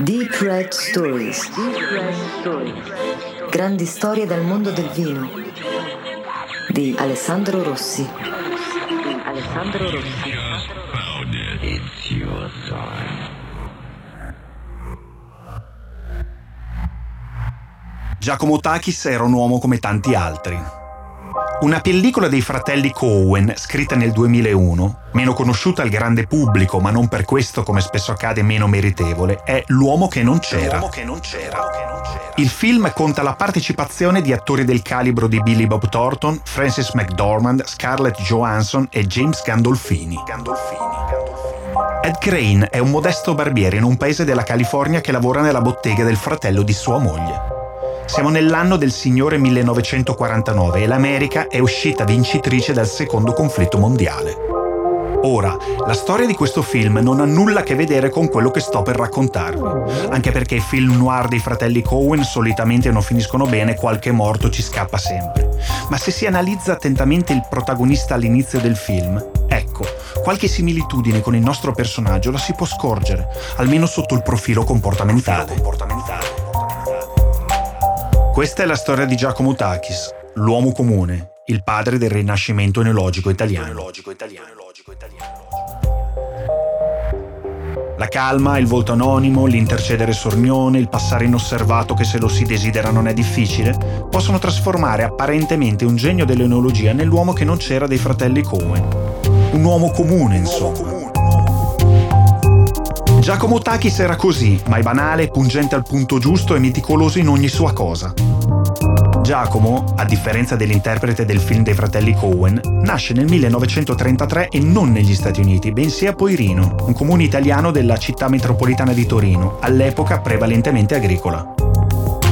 Deep Red Stories. Grandi storie dal mondo del vino. Di Alessandro Rossi. Alessandro Rossi. Giacomo Takis era un uomo come tanti altri una pellicola dei fratelli Cowen, scritta nel 2001, meno conosciuta al grande pubblico, ma non per questo, come spesso accade, meno meritevole, è L'uomo che non c'era. Che non c'era. Il film conta la partecipazione di attori del calibro di Billy Bob Thornton, Francis McDormand, Scarlett Johansson e James Gandolfini. Gandolfini. Ed Crane è un modesto barbiere in un paese della California che lavora nella bottega del fratello di sua moglie. Siamo nell'anno del Signore 1949 e l'America è uscita vincitrice dal secondo conflitto mondiale. Ora, la storia di questo film non ha nulla a che vedere con quello che sto per raccontarvi, anche perché i film noir dei fratelli Cohen solitamente non finiscono bene, qualche morto ci scappa sempre. Ma se si analizza attentamente il protagonista all'inizio del film, ecco, qualche similitudine con il nostro personaggio la si può scorgere, almeno sotto il profilo comportamentale. Questa è la storia di Giacomo Takis, l'uomo comune, il padre del rinascimento enologico italiano. La calma, il volto anonimo, l'intercedere sornione, il passare inosservato che se lo si desidera non è difficile, possono trasformare apparentemente un genio dell'enologia nell'uomo che non c'era dei fratelli Cohen. Un uomo comune, insomma. Giacomo Takis era così, ma è banale, pungente al punto giusto e meticoloso in ogni sua cosa. Giacomo, a differenza dell'interprete del film dei fratelli Cohen, nasce nel 1933 e non negli Stati Uniti, bensì a Poirino, un comune italiano della città metropolitana di Torino, all'epoca prevalentemente agricola.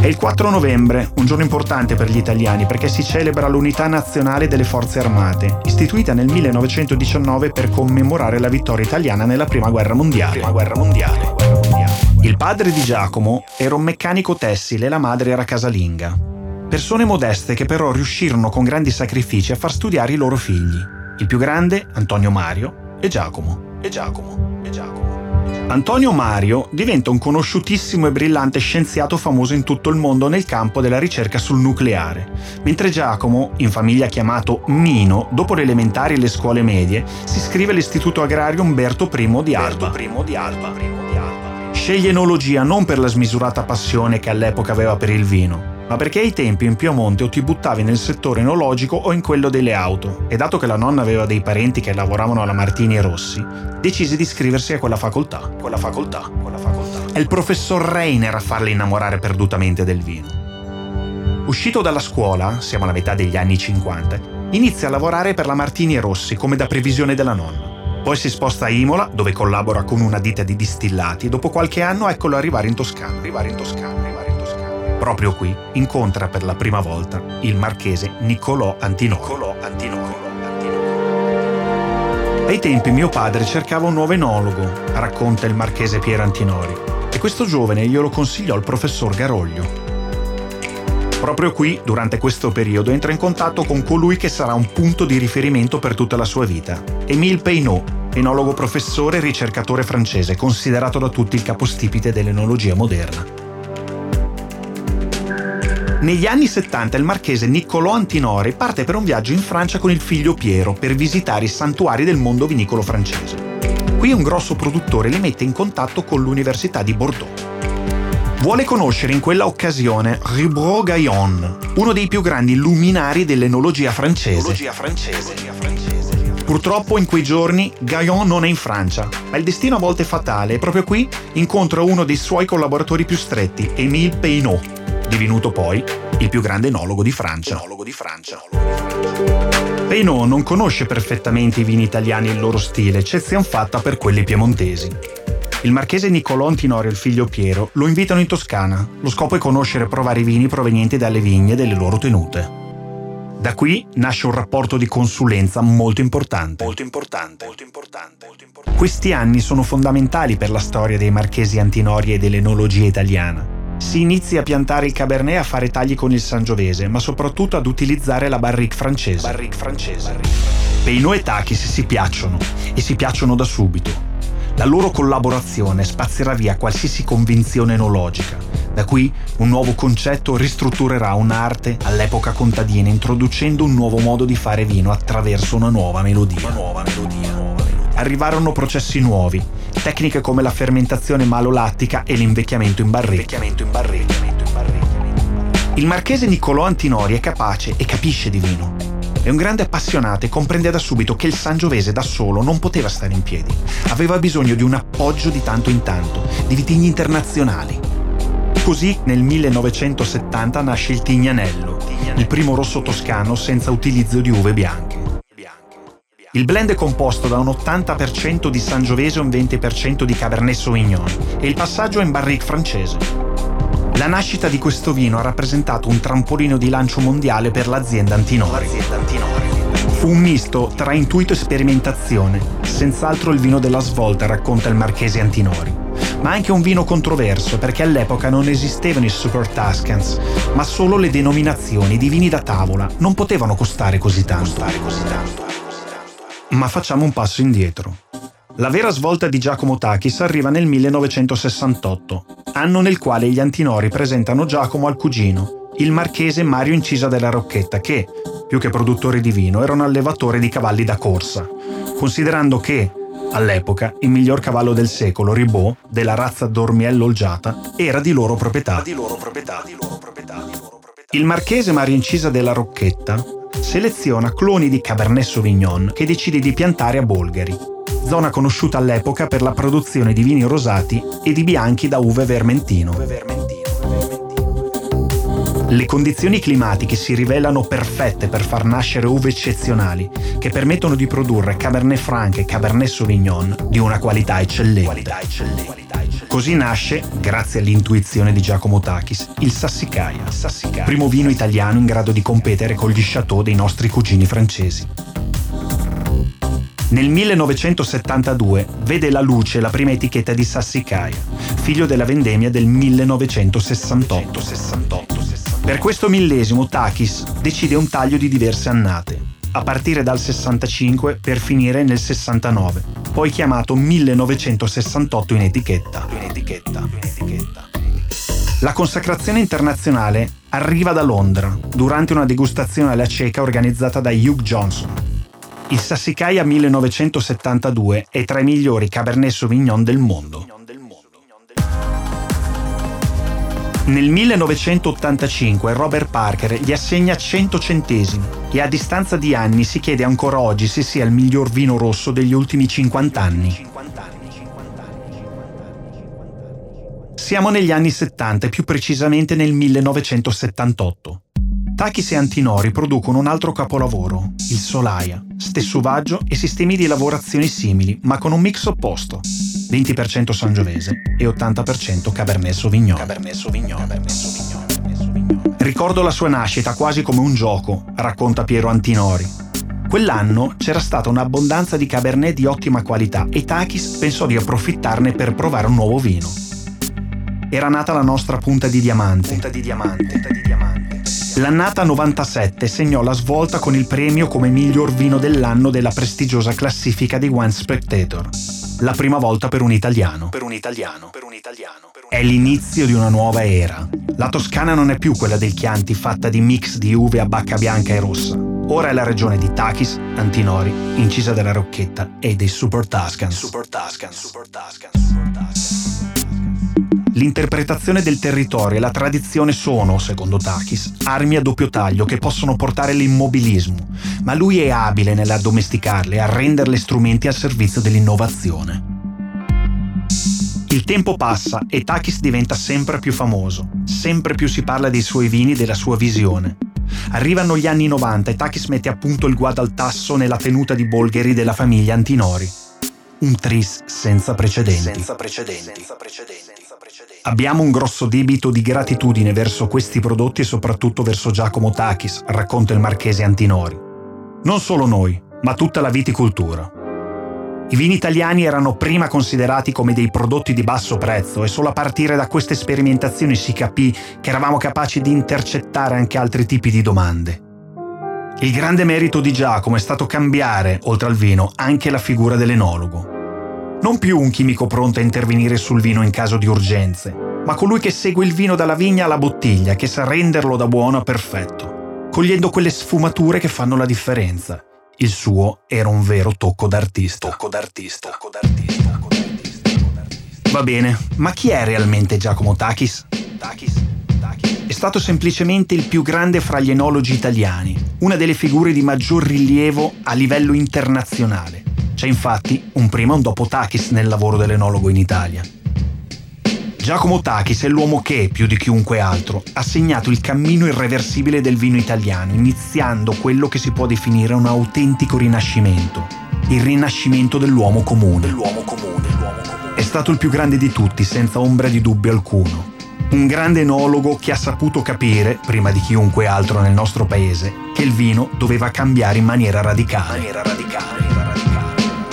È il 4 novembre, un giorno importante per gli italiani perché si celebra l'unità nazionale delle forze armate, istituita nel 1919 per commemorare la vittoria italiana nella Prima Guerra Mondiale. Prima Guerra Mondiale. Il padre di Giacomo era un meccanico tessile e la madre era casalinga. Persone modeste che però riuscirono con grandi sacrifici a far studiare i loro figli. Il più grande, Antonio Mario, e Giacomo. E Giacomo. Antonio Mario diventa un conosciutissimo e brillante scienziato famoso in tutto il mondo nel campo della ricerca sul nucleare, mentre Giacomo, in famiglia chiamato Mino, dopo le elementari e le scuole medie, si iscrive all'Istituto Agrario Umberto I di Alba. Sceglie enologia non per la smisurata passione che all'epoca aveva per il vino, ma perché ai tempi in Piemonte o ti buttavi nel settore enologico o in quello delle auto, e dato che la nonna aveva dei parenti che lavoravano alla Martini e Rossi, decise di iscriversi a quella facoltà. Quella facoltà, quella facoltà. È il professor Reiner a farle innamorare perdutamente del vino. Uscito dalla scuola, siamo alla metà degli anni 50, inizia a lavorare per la Martini e Rossi come da previsione della nonna. Poi si sposta a Imola, dove collabora con una ditta di distillati, e dopo qualche anno eccolo arrivare in Toscana. Arrivare in Toscana. Proprio qui incontra per la prima volta il marchese Niccolò Antinori. Niccolò Antinori. Ai tempi mio padre cercava un nuovo enologo, racconta il marchese Piero Antinori, e questo giovane glielo consigliò il professor Garoglio. Proprio qui, durante questo periodo, entra in contatto con colui che sarà un punto di riferimento per tutta la sua vita, Émile Peinot, enologo professore e ricercatore francese, considerato da tutti il capostipite dell'enologia moderna. Negli anni 70 il marchese Niccolò Antinori parte per un viaggio in Francia con il figlio Piero per visitare i santuari del mondo vinicolo francese. Qui un grosso produttore li mette in contatto con l'Università di Bordeaux. Vuole conoscere in quella occasione Ribro Gaillon, uno dei più grandi luminari dell'enologia francese. Purtroppo in quei giorni Gaillon non è in Francia, ma il destino a volte è fatale e proprio qui incontra uno dei suoi collaboratori più stretti, Émile Peinot, divenuto poi il più grande enologo di Francia. Enologo di Francia. Peinot non conosce perfettamente i vini italiani e il loro stile, eccezion fatta per quelli piemontesi. Il marchese Niccolò Antinori e il figlio Piero lo invitano in Toscana. Lo scopo è conoscere e provare i vini provenienti dalle vigne e delle loro tenute. Da qui nasce un rapporto di consulenza. Molto importante. Molto importante. Molto importante. Questi anni sono fondamentali per la storia dei marchesi Antinori e dell'enologia italiana si inizia a piantare il Cabernet a fare tagli con il Sangiovese, ma soprattutto ad utilizzare la barrique francese. Barrique francese. Peinot e Takis si piacciono, e si piacciono da subito. La loro collaborazione spazierà via qualsiasi convinzione enologica. Da qui un nuovo concetto ristrutturerà un'arte all'epoca contadina introducendo un nuovo modo di fare vino attraverso una nuova melodia. Una nuova melodia. Arrivarono processi nuovi, tecniche come la fermentazione malolattica e l'invecchiamento in barrica. Il marchese Niccolò Antinori è capace e capisce di vino. È un grande appassionato e comprende da subito che il Sangiovese da solo non poteva stare in piedi. Aveva bisogno di un appoggio di tanto in tanto, di vitigni internazionali. Così nel 1970 nasce il Tignanello, il primo rosso toscano senza utilizzo di uve bianche. Il blend è composto da un 80% di Sangiovese e un 20% di Cabernet Sauvignon e il passaggio è in barrique francese. La nascita di questo vino ha rappresentato un trampolino di lancio mondiale per l'azienda Antinori. Fu un misto tra intuito e sperimentazione, senz'altro il vino della svolta, racconta il marchese Antinori. Ma anche un vino controverso perché all'epoca non esistevano i Super Tuscans, ma solo le denominazioni di vini da tavola non potevano costare così tanto. Ma facciamo un passo indietro. La vera svolta di Giacomo Takis arriva nel 1968, anno nel quale gli Antinori presentano Giacomo al cugino, il marchese Mario Incisa della Rocchetta, che, più che produttore di vino, era un allevatore di cavalli da corsa, considerando che, all'epoca, il miglior cavallo del secolo, Ribot, della razza Dormiello Olgiata, era di loro proprietà. Il marchese Mario Incisa della Rocchetta seleziona cloni di Cabernet Sauvignon che decide di piantare a Bolgheri, zona conosciuta all'epoca per la produzione di vini rosati e di bianchi da uve vermentino. Le condizioni climatiche si rivelano perfette per far nascere uve eccezionali che permettono di produrre Cabernet Franc e Cabernet Sauvignon di una qualità eccellente. Così nasce, grazie all'intuizione di Giacomo Takis, il Sassicaia, primo vino italiano in grado di competere con gli chateau dei nostri cugini francesi. Nel 1972 vede la luce la prima etichetta di Sassicaia, figlio della vendemmia del 1968. Per questo millesimo Takis decide un taglio di diverse annate, a partire dal 65 per finire nel 69, poi chiamato 1968 in etichetta. In etichetta. In etichetta. La consacrazione internazionale arriva da Londra durante una degustazione alla cieca organizzata da Hugh Johnson. Il Sassicaia 1972 è tra i migliori Cabernet Sauvignon del mondo. Nel 1985 Robert Parker gli assegna 100 centesimi e a distanza di anni si chiede ancora oggi se sia il miglior vino rosso degli ultimi 50 anni. Siamo negli anni 70 e più precisamente nel 1978. Takis e Antinori producono un altro capolavoro, il Solaia, stesso vaggio e sistemi di lavorazione simili, ma con un mix opposto. 20% Sangiovese e 80% Cabernet Sauvignon. Cabernet Sauvignon. Cabernet Sauvignon. Ricordo la sua nascita quasi come un gioco, racconta Piero Antinori. Quell'anno c'era stata un'abbondanza di Cabernet di ottima qualità e Takis pensò di approfittarne per provare un nuovo vino. Era nata la nostra punta di diamante. Punta di diamante. Punta di diamante. L'annata 97 segnò la svolta con il premio come miglior vino dell'anno della prestigiosa classifica di Wine Spectator. La prima volta per un italiano. Per un italiano. Per un italiano. È l'inizio di una nuova era. La Toscana non è più quella del Chianti fatta di mix di uve a bacca bianca e rossa. Ora è la regione di Takis, Antinori, Incisa della Rocchetta e dei. Super Tuscans. Super Tuscans. Super Tuscans. L'interpretazione del territorio e la tradizione sono, secondo Takis, armi a doppio taglio che possono portare all'immobilismo, ma lui è abile nell'addomesticarle e a renderle strumenti al servizio dell'innovazione. Il tempo passa e Takis diventa sempre più famoso, sempre più si parla dei suoi vini e della sua visione. Arrivano gli anni 90 e Takis mette a punto il guado al tasso nella tenuta di Bolgheri della famiglia Antinori. Un tris senza precedenti. Senza precedenti. Senza precedenti. Abbiamo un grosso debito di gratitudine verso questi prodotti e soprattutto verso Giacomo Takis, racconta il marchese Antinori. Non solo noi, ma tutta la viticoltura. I vini italiani erano prima considerati come dei prodotti di basso prezzo e solo a partire da queste sperimentazioni si capì che eravamo capaci di intercettare anche altri tipi di domande. Il grande merito di Giacomo è stato cambiare, oltre al vino, anche la figura dell'enologo. Non più un chimico pronto a intervenire sul vino in caso di urgenze, ma colui che segue il vino dalla vigna alla bottiglia, che sa renderlo da buono a perfetto, cogliendo quelle sfumature che fanno la differenza. Il suo era un vero tocco d'artista. Tocco d'artista. Tocco d'artista. Va bene, ma chi è realmente Giacomo Takis? Takis? Takis? È stato semplicemente il più grande fra gli enologi italiani, una delle figure di maggior rilievo a livello internazionale. C'è infatti un prima e un dopo Takis nel lavoro dell'enologo in Italia. Giacomo Takis è l'uomo che, più di chiunque altro, ha segnato il cammino irreversibile del vino italiano, iniziando quello che si può definire un autentico rinascimento. Il rinascimento dell'uomo comune. Dell'uomo comune, l'uomo comune. È stato il più grande di tutti, senza ombra di dubbio alcuno. Un grande enologo che ha saputo capire, prima di chiunque altro nel nostro paese, che il vino doveva cambiare in maniera radicale. Maniera radicale.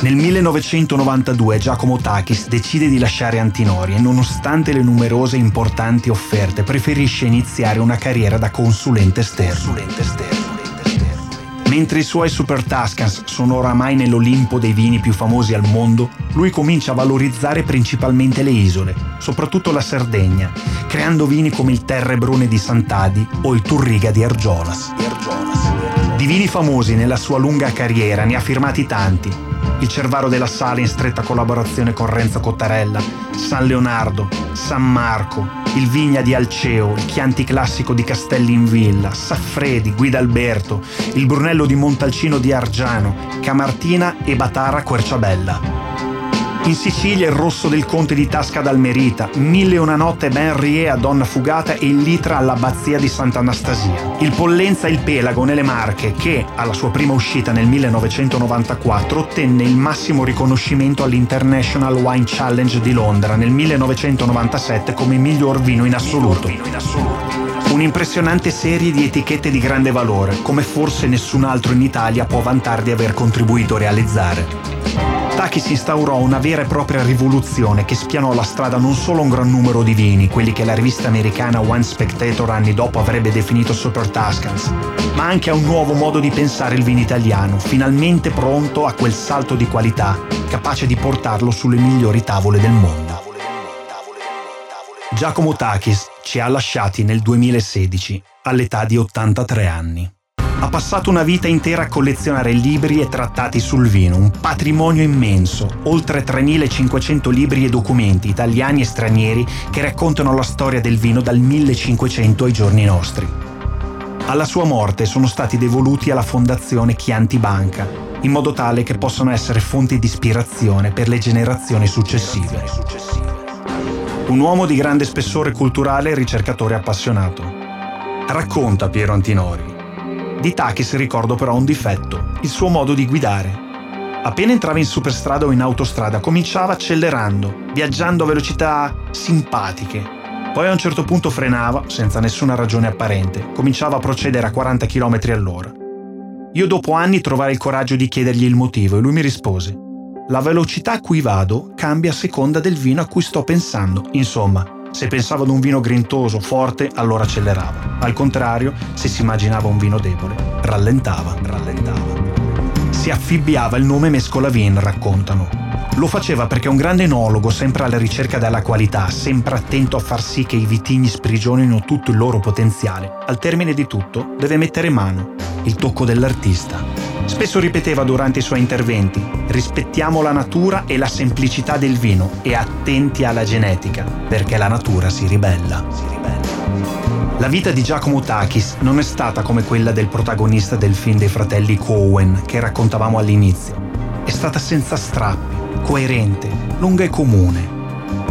Nel 1992 Giacomo Takis decide di lasciare Antinori e nonostante le numerose e importanti offerte preferisce iniziare una carriera da consulente esterno. Mentre i suoi Super Tuscans sono oramai nell'Olimpo dei vini più famosi al mondo, lui comincia a valorizzare principalmente le isole, soprattutto la Sardegna, creando vini come il Terrebrone di Sant'Adi o il Turriga di Argiolas. Di vini famosi nella sua lunga carriera ne ha firmati tanti, il Cervaro della Sala in stretta collaborazione con Renzo Cottarella, San Leonardo, San Marco, il Vigna di Alceo, il Chianti Classico di Castelli in Villa, Saffredi, Guida Alberto, il Brunello di Montalcino di Argiano, Camartina e Batara Querciabella. In Sicilia il rosso del conte di Tasca d'Almerita, Mille e una notte ben rie a Donna Fugata e il litra all'abbazia di Sant'Anastasia. Il Pollenza e il Pelago nelle Marche che, alla sua prima uscita nel 1994, ottenne il massimo riconoscimento all'International Wine Challenge di Londra nel 1997 come miglior vino in assoluto. Un'impressionante serie di etichette di grande valore, come forse nessun altro in Italia può vantare di aver contribuito a realizzare. Takis instaurò una vera e propria rivoluzione che spianò la strada non solo a un gran numero di vini, quelli che la rivista americana One Spectator anni dopo avrebbe definito Super Tuscans, ma anche a un nuovo modo di pensare il vino italiano, finalmente pronto a quel salto di qualità, capace di portarlo sulle migliori tavole del mondo. Giacomo Takis ci ha lasciati nel 2016, all'età di 83 anni ha passato una vita intera a collezionare libri e trattati sul vino, un patrimonio immenso, oltre 3.500 libri e documenti italiani e stranieri che raccontano la storia del vino dal 1500 ai giorni nostri. Alla sua morte sono stati devoluti alla Fondazione Chianti Banca, in modo tale che possano essere fonti di ispirazione per le generazioni successive. Un uomo di grande spessore culturale e ricercatore appassionato. Racconta Piero Antinori di Takis ricordo però un difetto, il suo modo di guidare. Appena entrava in superstrada o in autostrada cominciava accelerando, viaggiando a velocità simpatiche. Poi a un certo punto frenava, senza nessuna ragione apparente, cominciava a procedere a 40 km all'ora. Io dopo anni trovai il coraggio di chiedergli il motivo e lui mi rispose la velocità a cui vado cambia a seconda del vino a cui sto pensando. Insomma, se pensava ad un vino grintoso, forte, allora accelerava. Al contrario, se si immaginava un vino debole, rallentava, rallentava. Si affibbiava il nome Mescolavin, raccontano. Lo faceva perché un grande enologo, sempre alla ricerca della qualità, sempre attento a far sì che i vitigni sprigionino tutto il loro potenziale, al termine di tutto deve mettere mano, il tocco dell'artista, Spesso ripeteva durante i suoi interventi, rispettiamo la natura e la semplicità del vino e attenti alla genetica, perché la natura si ribella. Si ribella. La vita di Giacomo Takis non è stata come quella del protagonista del film dei fratelli Cohen che raccontavamo all'inizio. È stata senza strappi, coerente, lunga e comune.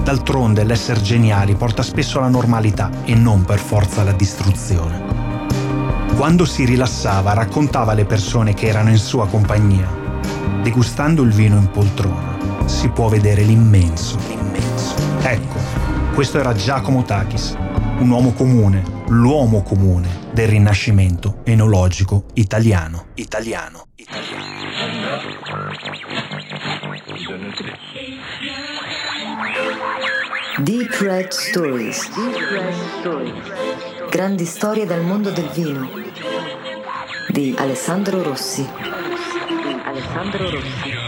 D'altronde l'essere geniali porta spesso alla normalità e non per forza alla distruzione. Quando si rilassava raccontava alle persone che erano in sua compagnia. Degustando il vino in poltrona si può vedere l'immenso, l'immenso. Ecco, questo era Giacomo Takis, un uomo comune, l'uomo comune del rinascimento enologico italiano. Italiano. Italiano. Deep Red Stories. Deep Red Stories. Grandi storie dal mondo del vino di Alessandro Rossi. Alessandro Rossi.